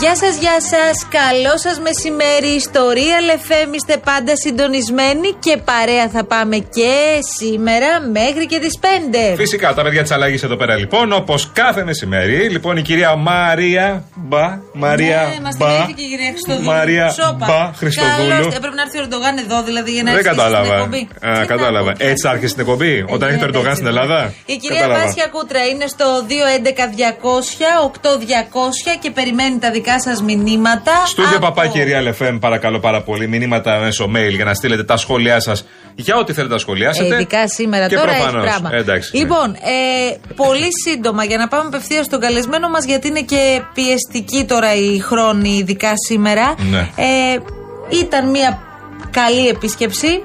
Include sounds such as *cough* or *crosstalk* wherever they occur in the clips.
Γεια σας, γεια σας. Καλό σας μεσημέρι. Ιστορία FM είστε πάντα συντονισμένοι και παρέα θα πάμε και σήμερα μέχρι και τις 5. Φυσικά, τα παιδιά της αλλαγής εδώ πέρα λοιπόν, όπως κάθε μεσημέρι. Λοιπόν, η κυρία Μαρία Μπα. Μαρία ναι, μας Μπα. θυμήθηκε η κυρία Χριστοδούλου. Μαρία Σόπα. Μπα Χριστοδούλου. Καλώς. Έπρεπε να έρθει ο Ερντογάν εδώ δηλαδή για να Δεν έρθει στην κατάλαβα. εκπομπή. Α, Τι να κατάλαβα. πω, Έτσι άρχισε την εκπομπή, όταν Ε, έχει το ναι, Ερντογάν έτσι στην είναι. Ελλάδα; Η κυρία Κατάλαβα. Βάσια Κούτρα είναι στο 211-200-8200 και περιμένει τα δικά σας μηνύματα. Στούντιο από- παπά κυρία Λεφέμ, παρακαλώ πάρα πολύ. Μηνύματα μέσω mail για να στείλετε τα σχόλιά σας για ό,τι θέλετε να σχολιάσετε. Ε, ειδικά σήμερα και τώρα έχει προφανώς, πράγμα. Εντάξει, ναι. λοιπόν, ε, πολύ σύντομα για να πάμε απευθείας στον καλεσμένο μας, γιατί είναι και πιεστική τώρα η χρόνη, ειδικά σήμερα. Ναι. Ε, ήταν μια καλή επίσκεψη.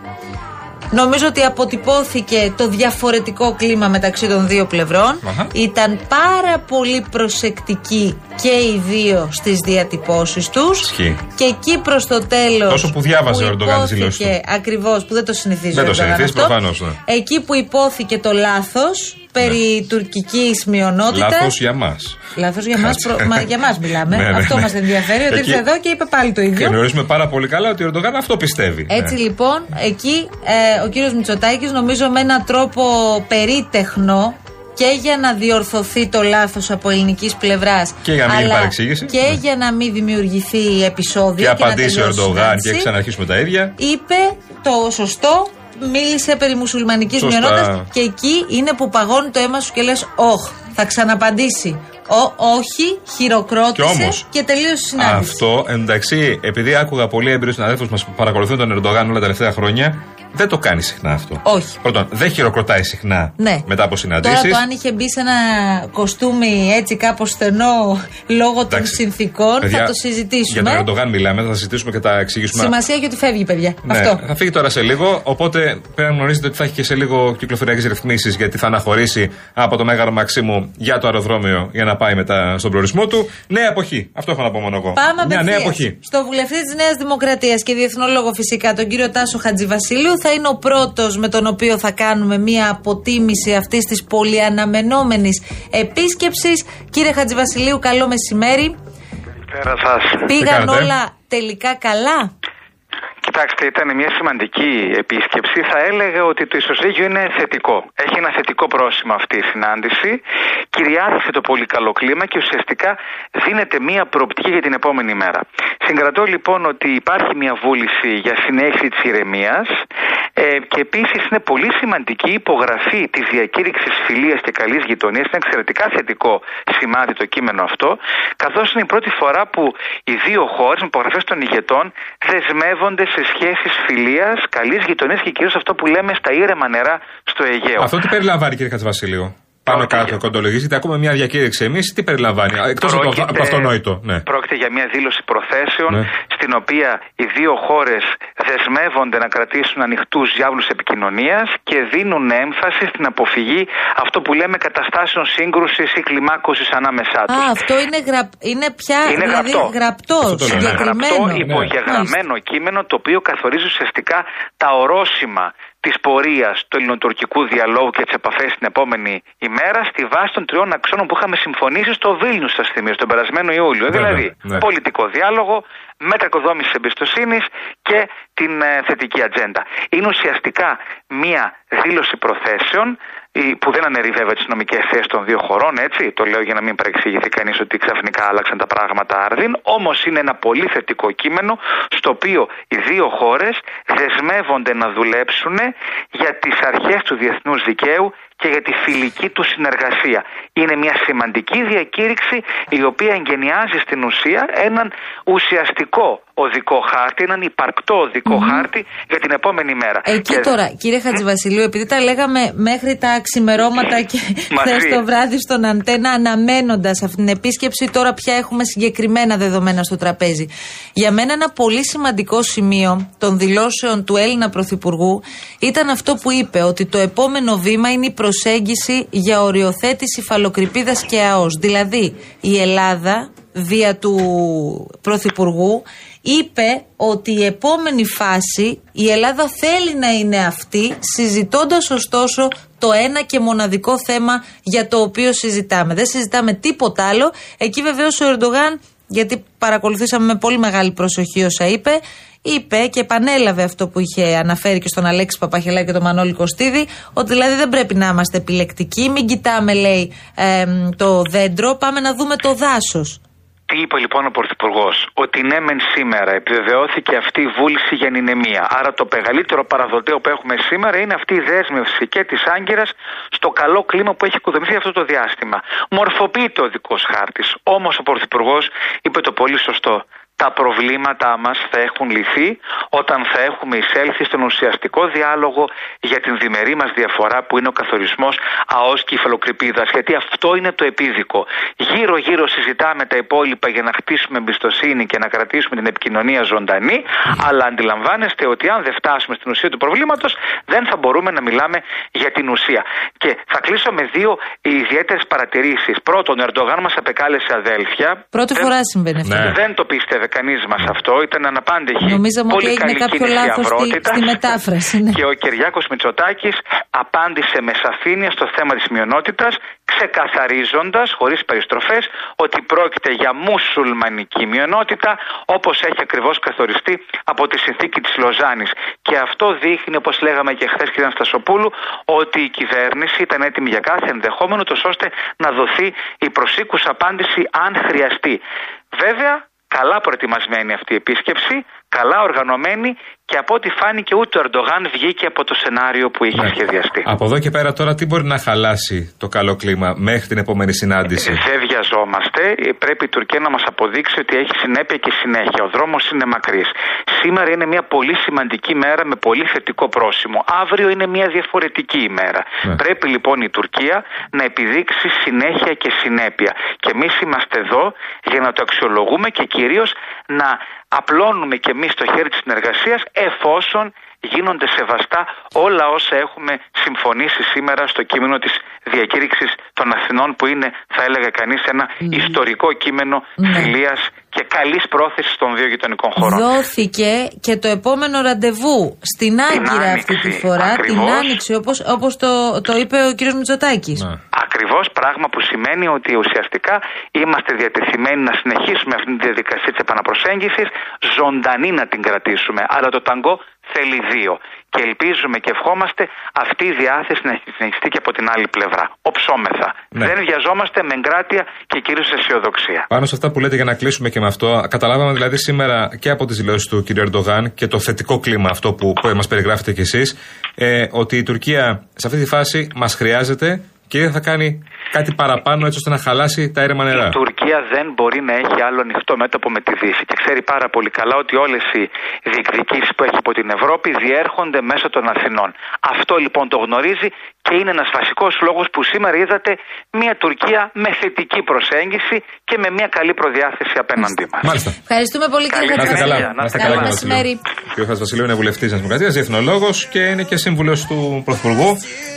Νομίζω ότι αποτυπώθηκε το διαφορετικό κλίμα μεταξύ των δύο πλευρών. Αχα. Ήταν πάρα πολύ προσεκτικοί και οι δύο στις διατυπώσεις τους. Ισχύει. Και εκεί προς το τέλος Τόσο που διάβαζε ο Ερντογάν τις δηλώσεις υπόθηκε Ακριβώς, που δεν το συνηθίζει Δεν ο το Ερντογάν συνηθίζει, αυτό. προφανώς, ναι. Εκεί που υπόθηκε το λάθος περί τουρκικής μειονότητας. Λάθος για μας. Λάθος για μας, προ- μα, για μας μιλάμε. *laughs* Ναι, ναι, αυτό ναι. μας ενδιαφέρει, ότι Εκεί- ήρθε εδώ και είπε πάλι το Και ίδιο. γνωρίζουμε πάρα πολύ καλά ότι ο Ερντογάν αυτό πιστεύει. Έτσι Ναι. λοιπόν, εκεί ε, ο κύριος Μητσοτάκης νομίζω με έναν τρόπο περίτεχνο και για να διορθωθεί το λάθος από ελληνικής πλευράς Και για να μην γίνει αλλά παρεξήγηση. και Ναι. για να μην δημιουργηθεί επεισόδιο Και και, να απαντήσει ο τελειώσει η Ερντογάν και συνάντηση, ξαναρχίσουμε τα ίδια. είπε το σωστό, μίλησε περί μουσουλμανικής Σωστά. μειονότητας και εκεί είναι που παγώνει το αίμα σου και λες όχ, θα ξαναπαντήσει. Ο, όχι, χειροκρότησε Κι όμως, και τελείωσε η συνάντηση. Αυτό εντάξει, επειδή άκουγα πολύ έμπειρους συναδέλφους μας που παρακολουθούν τον Ερντογάν όλα τα τελευταία χρόνια, δεν το κάνει συχνά αυτό. Όχι. Πρώτον, δεν χειροκροτάει συχνά Ναι. μετά από συναντήσεις. Τώρα το αν είχε μπει σε ένα κοστούμι έτσι κάπως στενό λόγω των Εντάξει. συνθήκων Παιδιά, θα το συζητήσουμε. Για τον Ερντογάν μιλάμε, θα συζητήσουμε και τα εξηγήσουμε. Σημασία έχει ότι φεύγει, παιδιά. Ναι, Αυτό. θα φύγει τώρα σε λίγο. Οπότε πρέπει να γνωρίζετε ότι θα έχει και σε λίγο κυκλοφοριακές ρυθμίσεις γιατί θα αναχωρήσει από το Μέγαρο Μαξίμου για το αεροδρόμιο για να πάει μετά στον προορισμό του. Νέα εποχή. Αυτό έχω να πω μόνο εγώ. Πάμε Μια νέα απευθείας εποχή. Στο βουλευτή της Νέας Δημοκρατίας και διεθνολόγο φυσικά, τον κύριο Τάσο Χατζηβασίλειου, θα είναι ο πρώτος με τον οποίο θα κάνουμε μία αποτίμηση αυτής της πολυαναμενόμενης επίσκεψης. Κύριε Χατζηβασιλείου, καλό μεσημέρι. Καλησπέρα σας. Πήγαν κάνετε; όλα τελικά καλά; Κοιτάξτε, ήταν μια σημαντική επίσκεψη. Θα έλεγα ότι το ισοζύγιο είναι θετικό. Έχει ένα θετικό πρόσημο αυτή η συνάντηση. Κυριάρχησε το πολύ καλό κλίμα και ουσιαστικά δίνεται μια προοπτική για την επόμενη μέρα. Συγκρατώ λοιπόν ότι υπάρχει μια βούληση για συνέχιση της ηρεμίας ε, και επίσης είναι πολύ σημαντική η υπογραφή της διακήρυξης φιλίας και καλής γειτονίας. Είναι εξαιρετικά θετικό σημάδι το κείμενο αυτό, καθώς είναι η πρώτη φορά που οι δύο χώρες με υπογραφές των ηγετών δεσμεύονται σε σχέσεις φιλίας, καλής γειτονίας και κυρίως αυτό που λέμε στα ήρεμα νερά στο Αιγαίο. Αυτό τι περιλαμβάνει, κύριε Χατζηβασίλειο. Πάνω Πρόκειται κάτω, για- κοντολογήσει, γιατί ακούμε μια διακήρυξη εμείς. Τι περιλαμβάνει, εκτός από, το- Πρόκειται- από το αυτονόητο. Ναι. Πρόκειται για μια δήλωση προθέσεων Ναι. στην οποία οι δύο χώρες δεσμεύονται να κρατήσουν ανοιχτούς διάβλους επικοινωνίας και δίνουν έμφαση στην αποφυγή αυτό που λέμε καταστάσεων σύγκρουσης ή κλιμάκωσης ανάμεσά τους. Α, αυτό είναι, γραπ... είναι πια Είναι δηλαδή, γραπτό. γραπτό, Αυτό το λέω, ναι. συγκεκριμένο. Γραπτό, υπογεγραμμένο κείμενο το οποίο καθορίζει ουσιαστικά τα ορόσημα της πορείας του ελληνοτουρκικού διαλόγου και τις επαφές την επόμενη ημέρα στη βάση των τριών αξώνων που είχαμε συμφωνήσει στο Βίλνιους, σας θυμίζω, τον περασμένο Ιούλιο. Βέβαια, δηλαδή, ναι. πολιτικό διάλογο, μετακοδόμηση εμπιστοσύνης και την ε, θετική ατζέντα. Είναι ουσιαστικά μία δήλωση προθέσεων η- που δεν αναιρεί βέβαια τις νομικές θέσεις των δύο χωρών, έτσι. Το λέω για να μην παρεξηγηθεί κανείς ότι ξαφνικά άλλαξαν τα πράγματα άρδιν. Όμως είναι ένα πολύ θετικό κείμενο, στο οποίο οι δύο χώρες δεσμεύονται να δουλέψουν για τις αρχές του διεθνούς δικαίου και για τη φιλική του συνεργασία. Είναι μια σημαντική διακήρυξη η οποία εγγενιάζει στην ουσία έναν ουσιαστικό οδικό χάρτη, έναν υπαρκτό οδικό χάρτη για την επόμενη μέρα. Εκεί Και- τώρα, κύριε Χατζηβασιλείου, επειδή τα λέγαμε μέχρι τα ξημερώματα *laughs* και Μαζί. χθες το βράδυ στον Αντένα, αναμένοντας αυτή την επίσκεψη, τώρα πια έχουμε συγκεκριμένα δεδομένα στο τραπέζι. Για μένα, ένα πολύ σημαντικό σημείο των δηλώσεων του Έλληνα Πρωθυπουργού ήταν αυτό που είπε, ότι το επόμενο βήμα είναι η προσέγγιση για οριοθέτηση φαλοκρηπίδας και ΑΟΣ. Δηλαδή, η Ελλάδα, δια του Πρωθυπουργού, είπε ότι η επόμενη φάση η Ελλάδα θέλει να είναι αυτή, συζητώντας ωστόσο το ένα και μοναδικό θέμα για το οποίο συζητάμε. Δεν συζητάμε τίποτα άλλο. Εκεί βεβαίως ο Ερντογάν, γιατί παρακολουθήσαμε με πολύ μεγάλη προσοχή όσα είπε, είπε και επανέλαβε αυτό που είχε αναφέρει και στον Αλέξη Παπαχελάκη και τον Μανώλη Κωστίδη, ότι δηλαδή δεν πρέπει να είμαστε επιλεκτικοί, μην κοιτάμε λέει εμ, το δέντρο, πάμε να δούμε το δάσος. Τι είπε λοιπόν ο Πρωθυπουργός, Ότι ναι, μεν σήμερα επιβεβαιώθηκε αυτή η βούληση για νηνεμία. Άρα το μεγαλύτερο παραδοτέο που έχουμε σήμερα είναι αυτή η δέσμευση και της Άγκυρας στο καλό κλίμα που έχει οικοδομηθεί αυτό το διάστημα. Μορφοποιείται ο δικός χάρτης. Όμως ο Πρωθυπουργός είπε το πολύ σωστό. Τα προβλήματά μας θα έχουν λυθεί όταν θα έχουμε εισέλθει στον ουσιαστικό διάλογο για την διμερή μας διαφορά που είναι ο καθορισμός ΑΟΣ και υφαλοκρηπίδας γιατί αυτό είναι το επίδικο. Γύρω γύρω συζητάμε τα υπόλοιπα για να χτίσουμε εμπιστοσύνη και να κρατήσουμε την επικοινωνία ζωντανή αλλά αντιλαμβάνεστε ότι αν δεν φτάσουμε στην ουσία του προβλήματος δεν θα μπορούμε να μιλάμε για την ουσία. Και θα κλείσω με δύο ιδιαίτερες παρατηρήσεις. Πρώτον, ο Ερντογάν μας απεκάλεσε αδέλφια. Πρώτη Δεν- φορά συμβαίνει αυτό. Ναι. δεν το πίστευε κανείς μας αυτό. Ήταν αναπάντεχη. Νομίζαμε ότι πολύ έγινε καλή κάποιο κίνηση λάθος στη- αυρότητας. στη μετάφραση, ναι. Και ο Κυριάκος Μητσοτάκης απάντησε με σαφήνεια στο θέμα της μειονότητας, ξεκαθαρίζοντας, χωρίς περιστροφές, ότι πρόκειται για μουσουλμανική μειονότητα, όπως έχει ακριβώς καθοριστεί από τη συνθήκη της Λοζάνης. Και αυτό δείχνει, όπως λέγαμε και χθες, κ. Στασοπούλου, ότι η κυβέρνηση ήταν έτοιμη για κάθε ενδεχόμενο, τόσο ώστε να δοθεί η προσήκουσα απάντηση αν χρειαστεί. Βέβαια, καλά προετοιμασμένη αυτή η επίσκεψη, καλά οργανωμένη και από ό,τι φάνηκε ούτε ο Ερντογάν βγήκε από το σενάριο που είχε Ναι. σχεδιαστεί. Από εδώ και πέρα τώρα τι μπορεί να χαλάσει το καλό κλίμα μέχρι την επόμενη συνάντηση; Δεν βιαζόμαστε. Ε, Πρέπει η Τουρκία να μας αποδείξει ότι έχει συνέπεια και συνέχεια. Ο δρόμος είναι μακρύς. Σήμερα είναι μια πολύ σημαντική μέρα με πολύ θετικό πρόσημο. Αύριο είναι μια διαφορετική ημέρα. Ναι. Πρέπει λοιπόν η Τουρκία να επιδείξει συνέχεια και συνέπεια. Και εμείς είμαστε εδώ για να το αξιολογούμε και κυρίως να απλώνουμε και εμείς το χέρι της συνεργασίας εφόσον γίνονται σεβαστά όλα όσα έχουμε συμφωνήσει σήμερα στο κείμενο της διακήρυξης των Αθηνών που είναι θα έλεγα κανείς ένα ιστορικό κείμενο Ναι. φιλίας και καλής πρόθεσης των δύο γειτονικών χωρών. Δόθηκε και το επόμενο ραντεβού στην Άγκυρα αυτή τη Άνοιξη, φορά, την ακριβώς. Άνοιξη, όπως, όπως το, το είπε ο κύριος Μητσοτάκης. Ναι. Ακριβώς πράγμα που σημαίνει ότι ουσιαστικά είμαστε διατεθειμένοι να συνεχίσουμε αυτή τη διαδικασία της επαναπροσέγγισης, ζωντανή να την κρατήσουμε. Αλλά το ταγκό θέλει δύο. Και ελπίζουμε και ευχόμαστε αυτή η διάθεση να συνεχιστεί και από την άλλη πλευρά. Οψόμεθα. Ναι. Δεν βιαζόμαστε με εγκράτεια και κυρίως αισιοδοξία. Πάνω σε αυτά που λέτε για να κλείσουμε και με αυτό, καταλάβαμε δηλαδή σήμερα και από τις δηλώσεις του κ. Ερντογάν και το θετικό κλίμα αυτό που, που μας περιγράφετε κι εσείς, ε, ότι η Τουρκία σε αυτή τη φάση μας χρειάζεται και δεν θα κάνει κάτι παραπάνω έτσι ώστε να χαλάσει τα αίρεμα νερά. Η Τουρκία δεν μπορεί να έχει άλλο ανοιχτό μέτωπο με τη Δύση και ξέρει πάρα πολύ καλά ότι όλες οι διεκδικήσεις που έχει από την Ευρώπη διέρχονται μέσω των Αθηνών. Αυτό λοιπόν το γνωρίζει και είναι ένας βασικός λόγος που σήμερα είδατε μια Τουρκία με θετική προσέγγιση και με μια καλή προδιάθεση απέναντί μας. Μάλιστα. Ευχαριστούμε πολύ κύριε Καλή Να είστε Χατζηβασιλείου. καλά. Να είστε Καλό καλά, κύριε μεσημέρι. Βασιλείου. Κύριο Βασιλείου είναι βουλευτής της Δημοκρατίας, διεθνολόγο και είναι και σύμβουλος του Πρωθυπουργού.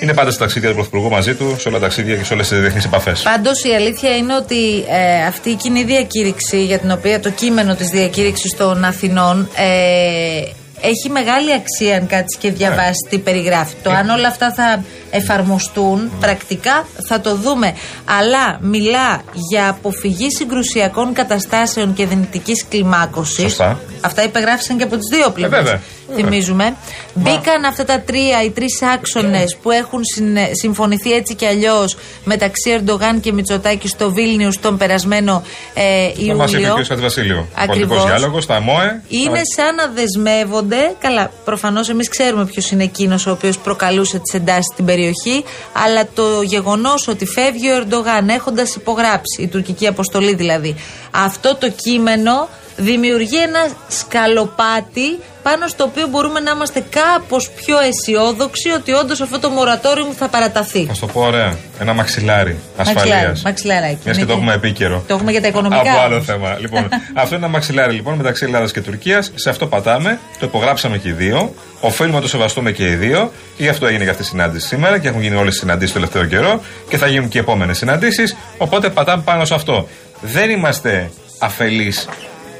Είναι πάντα στα ταξίδια του Πρωθυπουργού μαζί του, σε όλα τα ταξίδια και σε όλες τις διεθνείς επαφές. Πάντως η αλήθεια είναι ότι ε, αυτή η κοινή διακήρυξη για την οποία το κείμενο της διακήρυξης των Αθηνών ε, έχει μεγάλη αξία αν κάτσεις και διαβάσεις τι περιγράφει. Το αν όλα αυτά θα εφαρμοστούν πρακτικά θα το δούμε. Αλλά μιλά για αποφυγή συγκρουσιακών καταστάσεων και δυνητικής κλιμάκωσης. Σωστά. Αυτά υπεγράφησαν και από τις δύο πλευρές. βέβαια. Θυμίζουμε. Μπήκαν αυτά τα τρία, οι τρεις άξονες που έχουν συνε- συμφωνηθεί έτσι κι αλλιώς μεταξύ Ερντογάν και Μητσοτάκη στο Βίλνιους τον περασμένο ε, Το μας είπε Ιούλιο. ο κ. Χατζηβασίλειο. Ακριβώς. Πολιτικός διάλογος, στα ΜΟΕ. Είναι σαν να δεσμεύονται. Καλά, προφανώς εμείς ξέρουμε ποιος είναι εκείνος ο οποίος προκαλούσε τις εντάσεις στην περιοχή. Αλλά το γεγονός ότι φεύγει ο Ερντογάν έχοντας υπογράψει, η τουρκική αποστολή δηλαδή, αυτό το κείμενο δημιουργεί ένα σκαλοπάτι πάνω στο οποίο μπορούμε να είμαστε κάπως πιο αισιόδοξοι ότι όντως αυτό το μορατόριο θα παραταθεί. Θα σου το πω ωραία. Ένα μαξιλάρι ασφαλείας. Μαξιλάρι, μαξιλαράκι. Μιας και Ναι, το ναι. έχουμε επίκαιρο. Το έχουμε για τα οικονομικά. Από άλλο θέμα. *laughs* λοιπόν, αυτό είναι ένα μαξιλάρι λοιπόν μεταξύ Ελλάδας και Τουρκίας. Σε αυτό πατάμε. Το υπογράψαμε και οι δύο. Οφείλουμε να το σεβαστούμε και οι δύο. Και γι' αυτό έγινε και αυτή η συνάντηση σήμερα και έχουν γίνει όλες οι συναντήσεις το τελευταίο καιρό. Και θα γίνουν και οι επόμενες συναντήσεις. Οπότε πατάμε πάνω σε αυτό. Δεν είμαστε αφελείς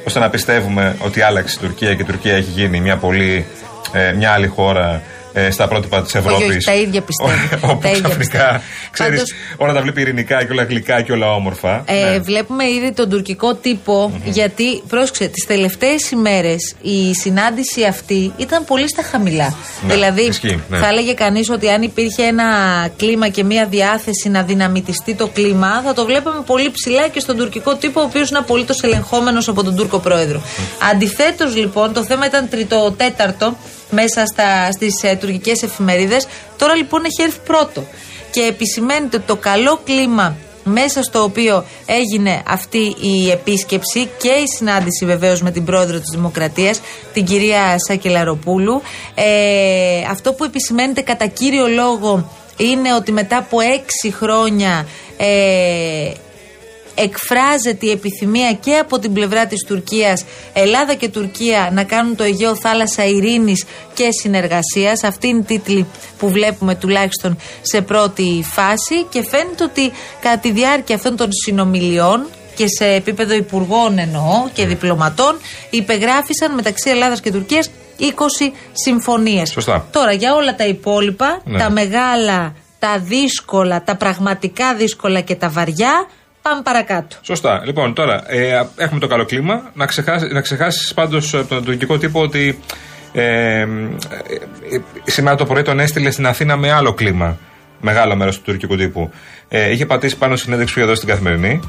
ώστε να πιστεύουμε ότι άλλαξε η Τουρκία και η Τουρκία έχει γίνει μια πολύ. ε, μια άλλη χώρα ε, στα πρότυπα της Ευρώπη. όχι, τα ίδια πιστεύω. Όπου Τα ίδια ξαφνικά πιστεύω. ξέρεις Πάντως- όλα τα βλέπει ειρηνικά και όλα γλυκά και όλα όμορφα. Ε, Ναι. Βλέπουμε ήδη τον τουρκικό τύπο, γιατί πρόσεξε, τις τελευταίες ημέρες η συνάντηση αυτή ήταν πολύ στα χαμηλά. Ναι, δηλαδή, ισχύει, ναι. θα έλεγε κανείς ότι αν υπήρχε ένα κλίμα και μια διάθεση να δυναμητιστεί το κλίμα, θα το βλέπαμε πολύ ψηλά και στον τουρκικό τύπο, ο οποίος είναι απολύτως ελεγχόμενος από τον Τούρκο πρόεδρο. Αντιθέτως, λοιπόν, το θέμα ήταν τριτο-τέταρτο μέσα στα, στις ε, τουρκικές εφημερίδες. Τώρα λοιπόν έχει έρθει πρώτο. Και επισημαίνεται ότι το καλό κλίμα μέσα στο οποίο έγινε αυτή η επίσκεψη και η συνάντηση βεβαίως με την πρόεδρο της Δημοκρατίας, την κυρία Σακελαροπούλου. Ε, αυτό που επισημαίνεται κατά κύριο λόγο είναι ότι μετά από έξι χρόνια ε, εκφράζεται η επιθυμία και από την πλευρά της Τουρκίας Ελλάδα και Τουρκία να κάνουν το Αιγαίο θάλασσα ειρήνης και συνεργασίας αυτή είναι η τίτλη που βλέπουμε τουλάχιστον σε πρώτη φάση και φαίνεται ότι κατά τη διάρκεια αυτών των συνομιλιών και σε επίπεδο υπουργών εννοώ και διπλωματών υπεγράφησαν μεταξύ Ελλάδας και Τουρκίας 20 συμφωνίες. Σωστά. Τώρα για όλα τα υπόλοιπα, Ναι. τα μεγάλα, τα δύσκολα, τα πραγματικά δύσκολα και τα βαριά, πάμε παρακάτω. Σωστά. Λοιπόν, τώρα ε, έχουμε το καλό κλίμα. Να, ξεχάσεις, να ξεχάσεις πάντως από τον τουρκικό τύπο ότι ε, ε, ε, σήμερα το πρωί τον έστειλε στην Αθήνα με άλλο κλίμα. Μεγάλο μέρος του τουρκικού τύπου. Ε, είχε πατήσει πάνω συνέντευξη που είχε δώσει στην καθημερινή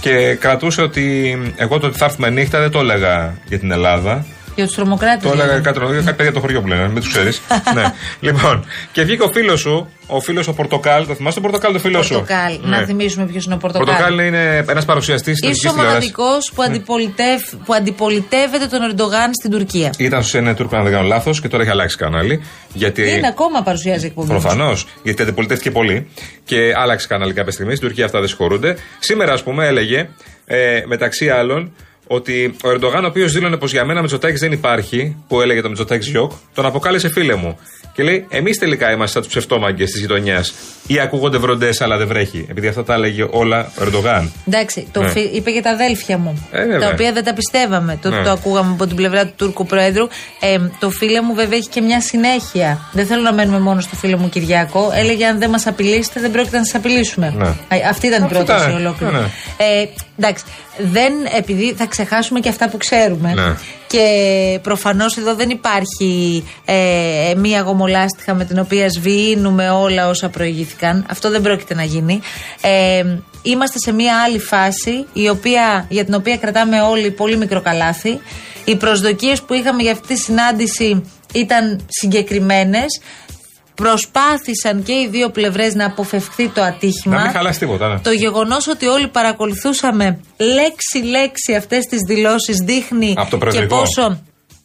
και κρατούσε ότι εγώ το ότι θα έρθουμε νύχτα δεν το έλεγα για την Ελλάδα. Για τους τρομοκράτες. Το έλεγα κάτι, κάτι παιδιά το χωριό που λένε, μην τους ξέρεις. *laughs* ναι. Λοιπόν, και βγήκε ο φίλος σου, ο φίλος ο Πορτοκάλ. Το θυμάσαι τον Πορτοκάλ, το φίλο σου; Πορτοκάλ. Ναι. Να θυμίσουμε ποιος είναι ο Πορτοκάλ. Πορτοκάλ είναι ένας παρουσιαστής της Είσαι ο μοναδικός που, αντιπολιτεύ, που αντιπολιτεύεται τον Ερντογάν στην Τουρκία. Ήταν στο CNN Turk, αν δεν κάνω λάθος, και τώρα έχει αλλάξει κανάλι. Γιατί... Είναι ακόμα παρουσιάζει εκπομπή. Προφανώς, γιατί αντιπολιτεύτηκε πολύ και άλλαξε κανάλι κάποια στιγμή. Στην Τουρκία αυτά δεν συγχωρούνται. Σήμερα, ας πούμε, έλεγε ε, μεταξύ άλλων ότι ο Ερντογάν, ο οποίος δήλωνε πως για μένα Μητσοτάκης δεν υπάρχει, που έλεγε το Μητσοτάκης Γιοκ, τον αποκάλεσε φίλε μου. Και λέει: Εμείς τελικά είμαστε σαν τους ψευτόμαγκες της γειτονιάς. Ή ακούγονται βροντές, αλλά δεν βρέχει. Επειδή αυτά τα έλεγε όλα ο Ερντογάν. Εντάξει, το Ναι. φι- είπε και τα αδέλφια μου. Ε, βέβαια. τα οποία δεν τα πιστεύαμε. Το, Ναι. το ακούγαμε από την πλευρά του Τούρκου Προέδρου. Ε, το φίλε μου βέβαια έχει και μια συνέχεια. Δεν θέλω να μένουμε μόνο στο φίλο μου Κυριάκο. Έλεγε αν δεν μας απειλήσετε, δεν πρόκειται να σας απειλήσουμε. Ναι. Ε, Αυτή ήταν η Αυτή πρόταση ήταν, ολόκληρη. ναι, ναι. Ε, εντάξει, δεν, επειδή θα ξεχάσουμε και αυτά που ξέρουμε. Ναι. Και προφανώς εδώ δεν υπάρχει ε, μία γομολάστιχα με την οποία σβήνουμε όλα όσα προηγήθηκαν. Αυτό δεν πρόκειται να γίνει. Ε, είμαστε σε μία άλλη φάση η οποία, για την οποία κρατάμε όλοι πολύ μικρό καλάθι. Οι προσδοκίες που είχαμε για αυτή τη συνάντηση ήταν συγκεκριμένες. Προσπάθησαν και οι δύο πλευρές να αποφευχθεί το ατύχημα. Να μην χαλάσει τίποτα. Ναι. Το γεγονός ότι όλοι παρακολουθούσαμε λέξη-λέξη αυτές τις δηλώσεις δείχνει Από το και προεδρικό. πόσο.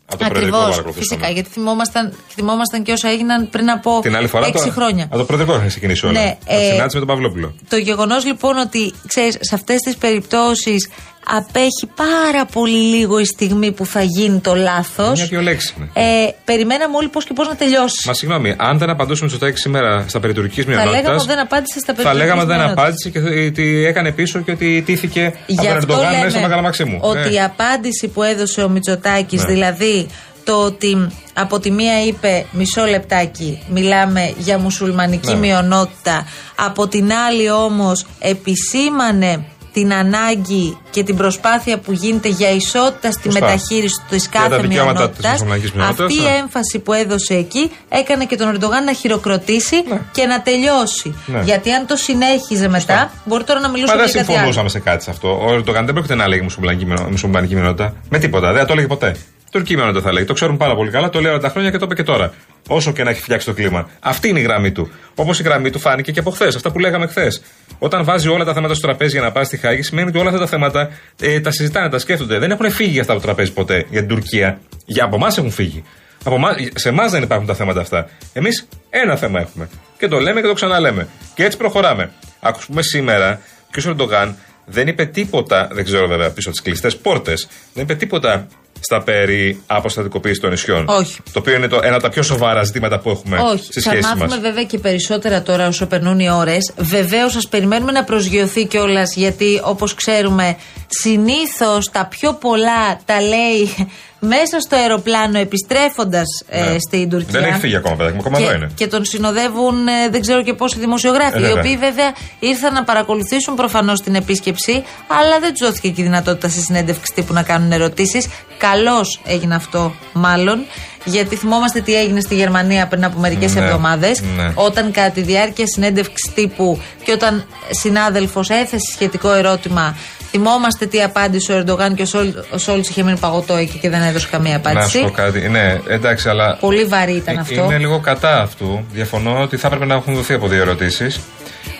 Από το προεδρικό Ακριβώς, παρακολουθούσαμε. φυσικά, γιατί θυμόμασταν, θυμόμασταν και όσα έγιναν πριν από Την άλλη φορά. 6 το, χρόνια. Από το προεδρικό είχα ξεκινήσει όλα. Ναι, Από τη ε, συνάντηση με τον Παυλόπουλο. Το γεγονός λοιπόν ότι ξέρεις, σε αυτές τις περιπτώσεις απέχει πάρα πολύ λίγο η στιγμή που θα γίνει το λάθος. Μια-δυο λέξεις. είναι. Ε, περιμέναμε όλοι πώς και πώς να τελειώσει. Μα συγγνώμη, αν δεν απαντούσε ο Μητσοτάκη σήμερα στα περί τουρκικής θα λέγαμε μειονότητας, ότι δεν απάντησε στα Θα περιπτώσει. λέγαμε δεν απάντησε και ότι έκανε πίσω και ότι τήθηκε από Γι' τον αυτό Ερντογάν λέμε μέσα στο Μαγαλαμάξι μου. Ότι Ναι. η απάντηση που έδωσε ο Μητσοτάκης, Ναι. δηλαδή το ότι από τη μία είπε μισό λεπτάκι, μιλάμε για μουσουλμανική Ναι. μειονότητα, από την άλλη όμως επισήμανε την ανάγκη και την προσπάθεια που γίνεται για ισότητα στη Σωστά. μεταχείριση της Για τα κάθε δικαιώματα μειονότητας. της μουσουλμανικής μειονότητας, Αυτή η ναι. έμφαση που έδωσε εκεί έκανε και τον Ερντογάν να χειροκροτήσει και να τελειώσει. Ναι. Γιατί αν το συνέχιζε μετά, μπορεί τώρα να Μα μιλούσαμε δεν για κάτι άλλο. συμφωνούσαμε σε κάτι σε αυτό. Ο Ερντογάν δεν πρόκειται να λέγει μουσουλμανική μειονο- μουσουλμανική μειονότητα. Με τίποτα. Δεν θα το έλεγε ποτέ. Τουρκική μειονότητα θα λέγει. Το ξέρουν πάρα πολύ καλά. Το λέει όλα τα χρόνια και το είπε και τώρα. Όσο και να έχει φτιάξει το κλίμα. Αυτή είναι η γραμμή του. Όπως η γραμμή του φάνηκε και από χθες. Αυτά που λέγαμε χθες. Όταν βάζει όλα τα θέματα στο τραπέζι για να πάει στη Χάγη, σημαίνει ότι όλα αυτά τα θέματα ε, τα συζητάνε, τα σκέφτονται. Δεν έχουν φύγει αυτά από το τραπέζι ποτέ για την Τουρκία. Για από εμάς έχουν φύγει. Από εμάς- σε εμάς δεν υπάρχουν τα θέματα αυτά. Εμείς ένα θέμα έχουμε. Και το λέμε και το ξαναλέμε. Και έτσι προχωράμε. Ακούμε σήμερα και ο Ερντογάν δεν είπε τίποτα, δεν ξέρω βέβαια πίσω από τις κλειστές πόρτες, δεν είπε τίποτα στα περί αποστατικοποίηση των νησιών. Όχι. Το οποίο είναι το, ένα από τα πιο σοβαρά ζητήματα που έχουμε Όχι. στη Θα σχέση μάθουμε μας. βέβαια και περισσότερα τώρα όσο περνούν οι ώρες. Βεβαίως, σας περιμένουμε να προσγειωθεί κιόλας, γιατί όπως ξέρουμε, συνήθως τα πιο πολλά τα λέει μέσα στο αεροπλάνο επιστρέφοντας Ναι. στην Τουρκία. Δεν έχει φύγει ακόμα, παιδάκι μου, ακόμα εδώ και, είναι. και τον συνοδεύουν ε, δεν ξέρω και πόσοι δημοσιογράφοι, Ε, οι βέβαια. οποίοι βέβαια ήρθαν να παρακολουθήσουν προφανώς την επίσκεψη, αλλά δεν τους δόθηκε και η δυνατότητα στη συνέντευξη τύπου να κάνουν ερωτήσεις. Καλώς έγινε αυτό, μάλλον, γιατί θυμόμαστε τι έγινε στη Γερμανία πριν από μερικές Ναι, εβδομάδες, ναι. όταν κατά τη διάρκεια συνέντευξης τύπου και όταν συνάδελφος έθεσε σχετικό ερώτημα. Θυμόμαστε τι απάντησε ο Ερντογάν και ο, Σόλ, ο Σόλτς είχε μείνει παγωτό εκεί και δεν έδωσε καμία Να σου απάντηση. πω κάτι. Ναι, εντάξει, αλλά. Πολύ βαρύ ήταν Ε, αυτό. Είναι λίγο κατά αυτού. Διαφωνώ ότι θα έπρεπε να έχουν δοθεί από δύο ερωτήσεις.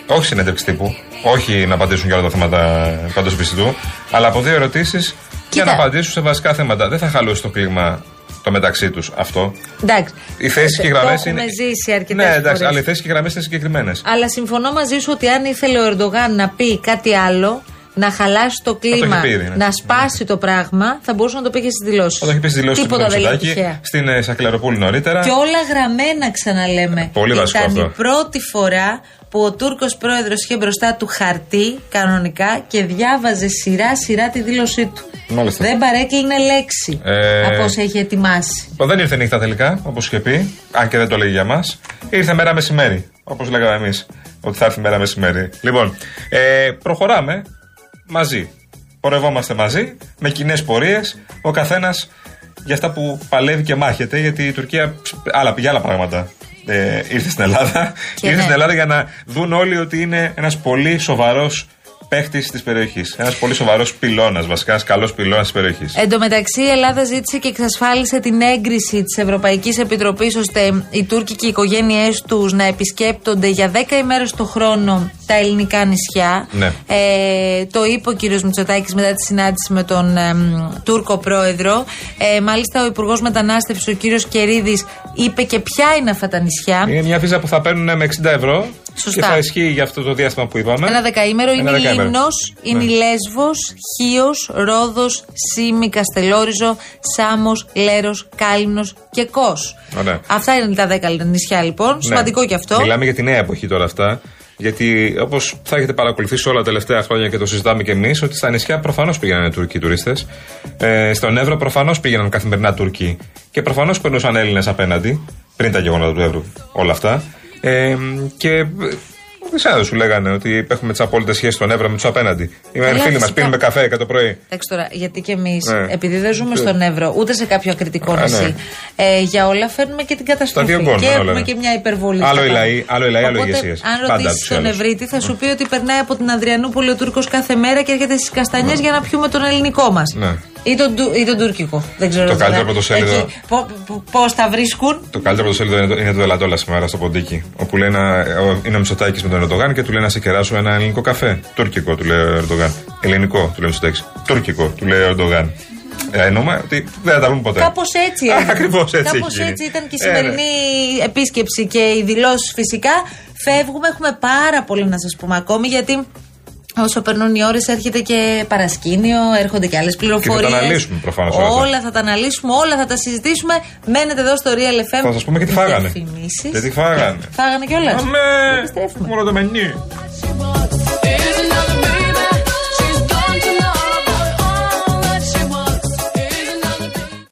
Όχι συνέντευξη τύπου. Όχι να απαντήσουν για όλα τα θέματα παντός πιστού. Αλλά από δύο ερωτήσεις για Κοίτα. να απαντήσουν σε βασικά θέματα. Δεν θα χαλώσει το κλίμα το μεταξύ τους αυτό. Εντάξει. Οι θέσεις και οι Το γραμμές έχουμε είναι. ζήσει αρκετές Ναι, εντάξει, φορές. αλλά οι θέσεις και οι γραμμές είναι συγκεκριμένες. Αλλά συμφωνώ μαζί σου ότι αν ήθελε ο Ερντογάν να πει κάτι άλλο, να χαλάσει το κλίμα, πει ήδη, ναι. να σπάσει το πράγμα, θα μπορούσε να το πει και στις δηλώσεις. Όταν έχει πει στη δηλώση του Τίποτα δεν λέει Μητσοτάκη, τυχαία. στην ε, Σακλαροπούλη νωρίτερα. Και όλα γραμμένα ξαναλέμε. Πολύ βασικό Ήταν αυτό. η πρώτη φορά που ο Τούρκος πρόεδρος είχε μπροστά του χαρτί κανονικά και διάβαζε σειρά σειρά τη δήλωσή του. Μάλιστα. Δεν παρέκλεινε λέξη Ε, από όσα είχε ετοιμάσει. Δεν ήρθε νύχτα τελικά, όπως είχε πει, αν και δεν το λέγει για μας. Ήρθε μέρα μεσημέρι, όπως λέγαμε εμείς, ότι θα έρθει μέρα μεσημέρι. Λοιπόν, ε, προχωράμε μαζί. Πορευόμαστε μαζί, με κοινές πορείες, ο καθένας για αυτά που παλεύει και μάχεται, γιατί η Τουρκία ψ, άλλα, για άλλα πράγματα ε, ήρθε στην Ελλάδα. Και ήρθε ναι. στην Ελλάδα για να δουν όλοι ότι είναι ένας πολύ σοβαρός παίχτης της περιοχής. Ένας πολύ σοβαρός πυλώνας, βασικά ένας καλός πυλώνας της περιοχής. Εν τω μεταξύ, η Ελλάδα ζήτησε και εξασφάλισε την έγκριση της Ευρωπαϊκής Επιτροπής ώστε οι Τούρκοι και οι οικογένειές τους να επισκέπτονται για 10 ημέρες το χρόνο τα ελληνικά νησιά. Ναι. Ε, το είπε ο κύριος Μητσοτάκης μετά τη συνάντηση με τον εμ, Τούρκο πρόεδρο. Ε, μάλιστα, ο Υπουργός Μετανάστευσης, ο κύριος Κερίδης, είπε και ποια είναι αυτά τα νησιά. Είναι μια βίζα που θα παίρνουν με 60 ευρώ Σωστά. και θα ισχύει για αυτό το διάστημα που είπαμε. Ένα δεκαήμερο Ένα είναι η δεκαήμερο. Λίμνος, είναι Ναι. η Λέσβος, Χίος, Ρόδος, Σίμη, Καστελόριζο, Σάμος, Λέρος, Κάλυμνος και Κος. Ωραία. Αυτά είναι τα δέκα νησιά λοιπόν. Ναι. Σημαντικό και αυτό. Μιλάμε για τη νέα εποχή τώρα αυτά. Γιατί όπως θα έχετε παρακολουθήσει όλα τα τελευταία χρόνια και το συζητάμε και εμείς, ότι στα νησιά προφανώς πήγαιναν Τούρκοι τουρίστες. Ε, στον Εύρο προφανώς πήγαιναν καθημερινά Τούρκοι. Και προφανώς περνούσαν Έλληνες απέναντι, πριν τα γεγονότα του Εύρου, όλα αυτά. Ε, και ε, δεν ξέρω, σου λέγανε ότι έχουμε τις απόλυτες σχέσεις στον Εύρο με τους απέναντι. Είμαι Καλά, φίλοι μας, φυσικά. πίνουμε καφέ και το πρωί. Εντάξει τώρα, γιατί και εμείς, Ναι. επειδή δεν ζούμε στον Εύρο, ούτε σε κάποιο ακριτικό Α, νησί, ναι. ε, για όλα φέρνουμε και την καταστροφή. δύο κόρνα και όλα, έχουμε ναι. και μια υπερβολή. Άλλο στα οι πάντα. λαοί, άλλο οι λαοί, άλλο οι Οπότε, ηγεσίες. Αν Πάντα ρωτήσεις τους τον άλλους. Ευρύτη, θα σου πει ότι περνάει από την Αδριανούπολη ο Τούρκος κάθε μέρα και έρχεται στις καστανιές για να πιούμε τον ελληνικό μας. Ναι. Ή, τον, του- ή τον τουρκικό. Δεν ξέρω. Το τώρα. καλύτερο πρωτοσέλιδο. Πώς τα βρίσκουν. Το καλύτερο πρωτοσέλιδο είναι το, είναι το Ελατόλα σήμερα στο Ποντίκι. Όπου λέει να, ο- είναι ο Μητσοτάκη με τον Ερντογάν και του λέει να σε κεράσω ένα ελληνικό καφέ. Τουρκικό, του λέει ο Ερντογάν. Ελληνικό, του λέει ο Μητσοτάκη. Τουρκικό, του λέει ο Ερντογάν. Ε, εννοούμε ότι δεν θα τα βρουν ποτέ. Κάπως έτσι. έγινε. Ακριβώς έτσι. Κάπως έχει γίνει. έτσι ήταν και η Ε, ναι. σημερινή επίσκεψη και οι δηλώσεις φυσικά. Φεύγουμε, έχουμε πάρα πολύ να σας πούμε ακόμη γιατί. Όσο περνούν οι ώρες, έρχεται και παρασκήνιο, έρχονται και άλλες πληροφορίε. τα αναλύσουμε προφανώς όλα αυτά. Όλα θα τα αναλύσουμε, όλα θα τα συζητήσουμε. Μένετε εδώ στο Real FM. Θα σας πούμε και τι φάγανε. Διαφημίσεις. Και τι φάγανε. Φάγανε κιόλας. Αμέ! Επιστρέφουμε. Μόνο το μενί.